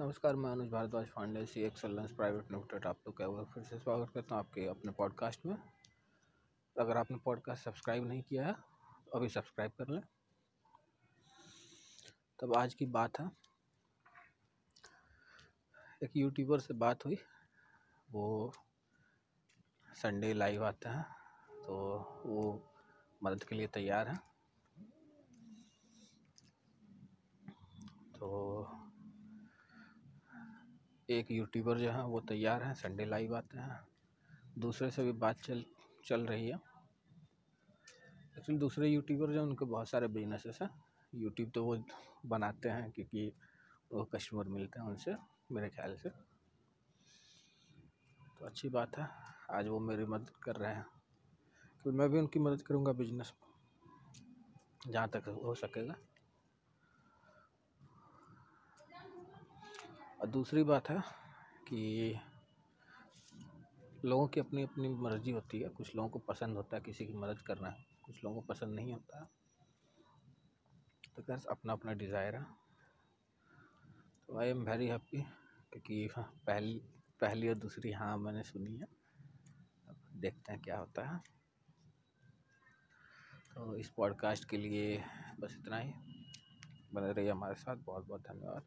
नमस्कार, मैं Anuj Bhardwaj Pandey C excellence private limited आप लोग का फिर से स्वागत करता हूँ आपके अपने पॉडकास्ट में। अगर आपने पॉडकास्ट सब्सक्राइब नहीं किया है तो अभी सब्सक्राइब कर लें। तब आज की बात है। एक यूट्यूबर से बात हुई। वो संडे लाइव आते हैं तो वो मदद के लिए तैयार हैं तो एक यूट्यूबर जो है, वो तैयार हैं संडे लाइव आते हैं। दूसरे से भी बात चल चल रही है। एक्चुअली दूसरे यूट्यूबर जो हैं, उनके बहुत सारे बिजनेसेस हैं। यूट्यूब तो वो बनाते हैं क्योंकि वो कस्टमर मिलते हैं उनसे, मेरे ख्याल से। तो अच्छी बात है। आज वो मेरी मदद कर रहे हैं। तो मैं भी उनकी मदद करूँगा बिज़नेस जहाँ तक हो सकेगा। और दूसरी बात है कि लोगों की अपनी अपनी मर्ज़ी होती है। कुछ लोगों को पसंद होता है किसी की मदद करना कुछ लोगों को पसंद नहीं होता। तो कैसे अपना अपना डिज़ायर है। तो आई एम वेरी हैप्पी क्योंकि हाँ, पहली पहली और दूसरी हाँ मैंने सुनी है। अब देखते हैं क्या होता है। तो इस पॉडकास्ट के लिए बस इतना ही। बने रहिए हमारे साथ। बहुत बहुत धन्यवाद।